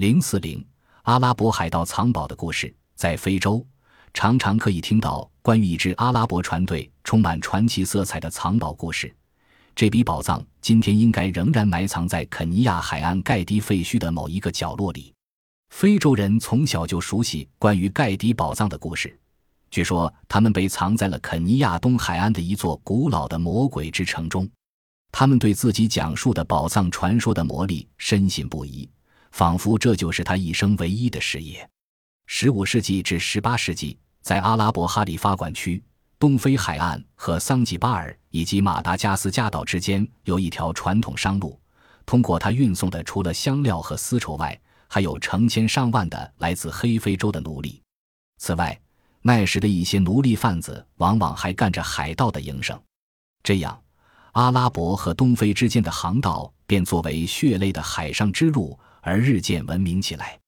零四零阿拉伯海盗藏宝的故事，在非洲常常可以听到关于一支阿拉伯船队充满传奇色彩的藏宝故事。这笔宝藏今天应该仍然埋藏在肯尼亚海岸盖迪废墟的某一个角落里。非洲人从小就熟悉关于盖迪宝藏的故事，据说他们被藏在了肯尼亚东海岸的一座古老的魔鬼之城中。他们对自己讲述的宝藏传说的魔力深信不疑，仿佛这就是他一生唯一的事业。十五世纪至十八世纪，在阿拉伯哈里发管区、东非海岸和桑吉巴尔以及马达加斯加岛之间有一条传统商路，通过它运送的除了香料和丝绸外，还有成千上万的来自黑非洲的奴隶。此外，那时的一些奴隶贩子往往还干着海盗的营生。这样，阿拉伯和东非之间的航道便作为血泪的海上之路而日渐闻名起来。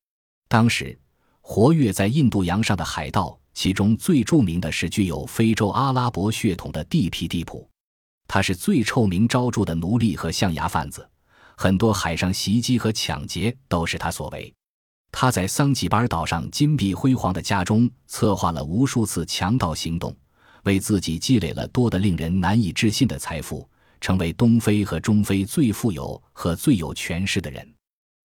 当时，活跃在印度洋上的海盗，其中最著名的是具有非洲阿拉伯血统的地皮地普，他是最臭名昭著的奴隶和象牙贩子。很多海上袭击和抢劫都是他所为。他在桑吉巴尔岛上金碧辉煌的家中策划了无数次强盗行动，为自己积累了多得令人难以置信的财富，成为东非和中非最富有和最有权势的人。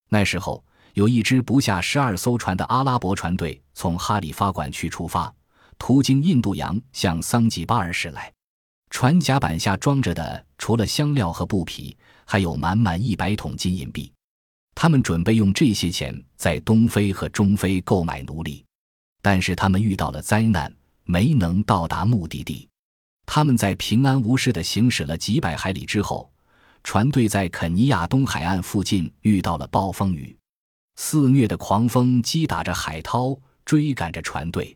那时候，有一支不下十二艘船的阿拉伯船队从哈里发管区出发，途经印度洋向桑吉巴尔驶来。船甲板下装着的除了香料和布匹。还有满满一百桶金银币，他们准备用这些钱在东非和中非购买奴隶，但是他们遇到了灾难，没能到达目的地。他们在平安无事地行驶了几百海里之后，船队在肯尼亚东海岸附近遇到了暴风雨，肆虐的狂风击打着海涛，追赶着船队。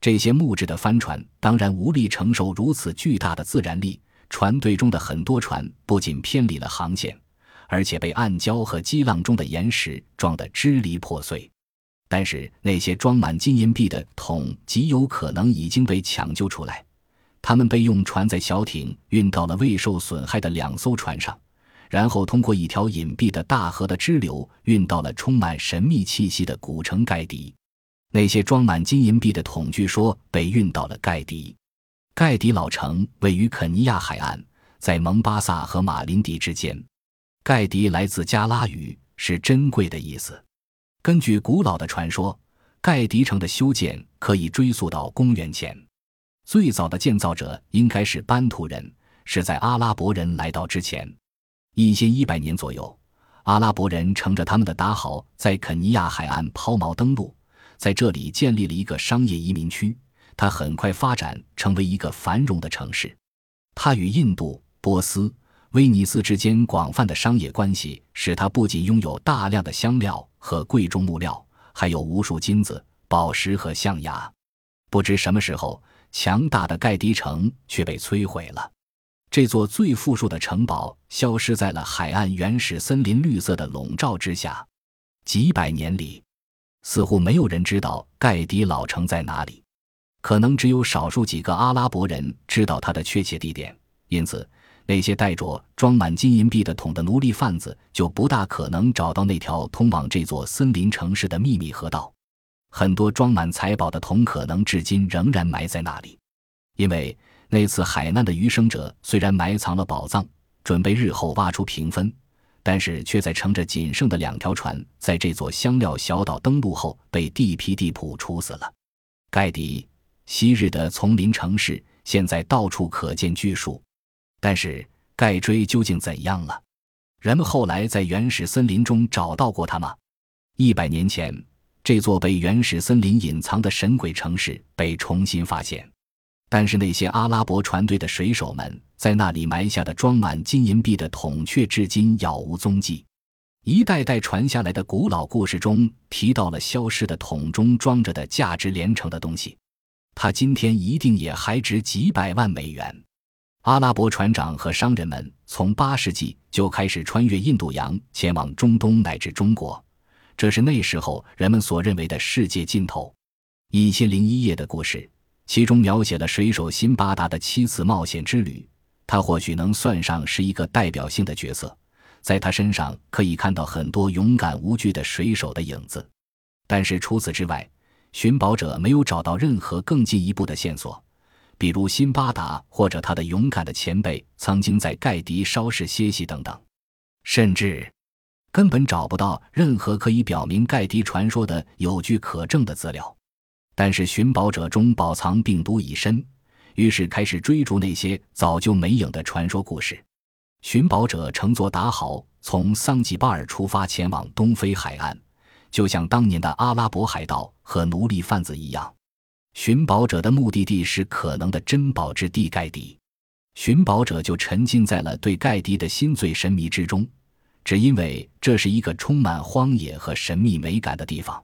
这些木质的帆船当然无力承受如此巨大的自然力。船队中的很多船不仅偏离了航线，而且被暗礁和激浪中的岩石撞得支离破碎。但是那些装满金银币的桶极有可能已经被抢救出来，他们被用船载小艇运到了未受损害的两艘船上，然后通过一条隐蔽的大河的支流运到了充满神秘气息的古城盖迪。那些装满金银币的桶据说被运到了盖迪。盖迪老城位于肯尼亚海岸，在蒙巴萨和马林迪之间。盖迪来自加拉语，是珍贵的意思。根据古老的传说，盖迪城的修建可以追溯到公元前。最早的建造者应该是班图人，是在阿拉伯人来到之前一千一百年左右。阿拉伯人乘着他们的大豪在肯尼亚海岸抛锚登陆，在这里建立了一个商业移民区。它很快发展成为一个繁荣的城市。它与印度、波斯、威尼斯之间广泛的商业关系，使它不仅拥有大量的香料和贵重木料，还有无数金子、宝石和象牙。不知什么时候，强大的盖迪城却被摧毁了。这座最富庶的城堡消失在了海岸原始森林绿色的笼罩之下。几百年里，似乎没有人知道盖迪老城在哪里。可能只有少数几个阿拉伯人知道它的确切地点，因此那些带着装满金银币的桶的奴隶贩子就不大可能找到那条通往这座森林城市的秘密河道。很多装满财宝的桶可能至今仍然埋在那里，因为那次海难的余生者虽然埋藏了宝藏，准备日后挖出平分，但是却在乘着仅剩的两条船在这座香料小岛登陆后被地皮地普处死了。盖迪。昔日的丛林城市，现在到处可见巨树，但是盖锥究竟怎样了？人们后来在原始森林中找到过它吗？一百年前，这座被原始森林隐藏的神鬼城市被重新发现，但是那些阿拉伯船队的水手们在那里埋下的装满金银币的桶却至今杳无踪迹。一代代传下来的古老故事中提到了消失的桶中装着的价值连城的东西。它今天一定也还值几百万美元。阿拉伯船长和商人们从八世纪就开始穿越印度洋，前往中东乃至中国，这是那时候人们所认为的世界尽头。一千零一夜的故事，其中描写了水手辛巴达的七次冒险之旅，他或许能算上是一个代表性的角色。在他身上可以看到很多勇敢无惧的水手的影子。但是除此之外，寻宝者没有找到任何更进一步的线索，比如辛巴达或者他的勇敢的前辈曾经在盖迪稍事歇息等等，甚至根本找不到任何可以表明盖迪传说的有据可证的资料。但是寻宝者中宝藏病毒已深，于是开始追逐那些早就没影的传说故事。寻宝者乘坐达豪从桑吉巴尔出发，前往东非海岸。就像当年的阿拉伯海盗和奴隶贩子一样，寻宝者的目的地是可能的珍宝之地盖迪。寻宝者就沉浸在了对盖迪的心醉神迷之中，只因为这是一个充满荒野和神秘美感的地方。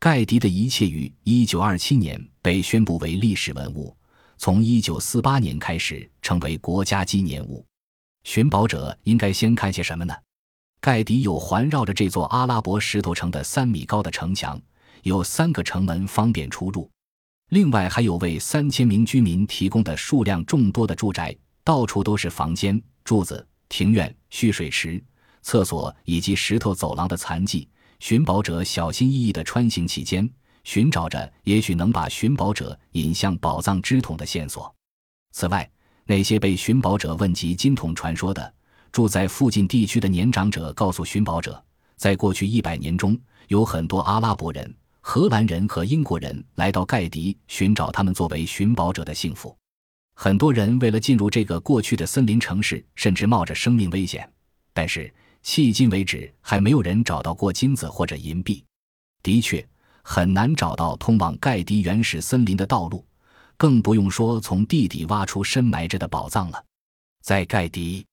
盖迪的一切于1927年被宣布为历史文物，从1948年开始成为国家纪念物。寻宝者应该先看些什么呢？盖迪有环绕着这座阿拉伯石头城的三米高的城墙，有三个城门方便出入。另外还有为三千名居民提供的数量众多的住宅，到处都是房间、柱子、庭院、蓄水池、厕所以及石头走廊的残迹。寻宝者小心翼翼地穿行其间，寻找着也许能把寻宝者引向宝藏之桶的线索。此外，那些被寻宝者问及金桶传说的。住在附近地区的年长者告诉寻宝者，在过去一百年中，有很多阿拉伯人、荷兰人和英国人来到盖迪寻找他们作为寻宝者的幸福。很多人为了进入这个过去的森林城市，甚至冒着生命危险。但是迄今为止，还没有人找到过金子或者银币。的确，很难找到通往盖迪原始森林的道路，更不用说从地底挖出深埋着的宝藏了。在盖迪。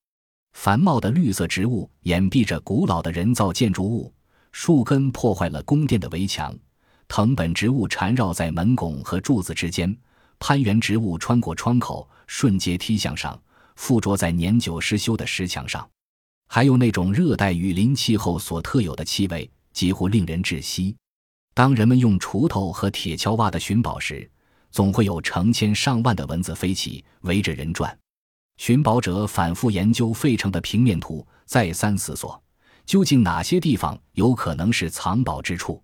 繁茂的绿色植物掩蔽着古老的人造建筑物，树根破坏了宫殿的围墙，藤本植物缠绕在门拱和柱子之间，攀援植物穿过窗口，顺阶梯向上，附着在年久失修的石墙上。还有那种热带雨林气候所特有的气味，几乎令人窒息。当人们用锄头和铁锹挖的寻宝时，总会有成千上万的蚊子飞起，围着人转。寻宝者反复研究费城的平面图，再三思索，究竟哪些地方有可能是藏宝之处。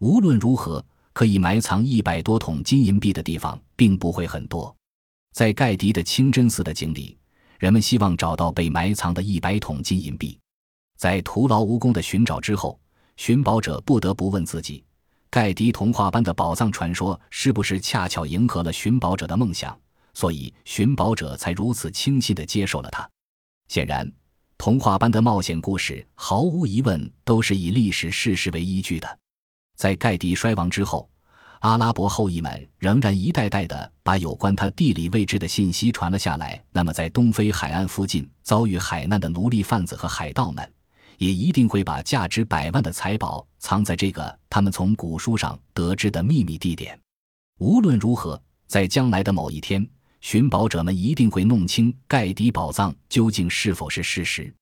无论如何，可以埋藏一百多桶金银币的地方并不会很多。在盖迪的清真寺的井里，人们希望找到被埋藏的一百桶金银币。在徒劳无功的寻找之后，寻宝者不得不问自己：盖迪童话般的宝藏传说是不是恰巧迎合了寻宝者的梦想？所以，寻宝者才如此轻信地接受了它。显然，童话般的冒险故事毫无疑问都是以历史事实为依据的。在盖迪衰亡之后，阿拉伯后裔们仍然一代代地把有关他地理位置的信息传了下来。那么，在东非海岸附近遭遇海难的奴隶贩子和海盗们，也一定会把价值百万的财宝藏在这个他们从古书上得知的秘密地点。无论如何，在将来的某一天。寻宝者们一定会弄清盖迪宝藏究竟是否是事实。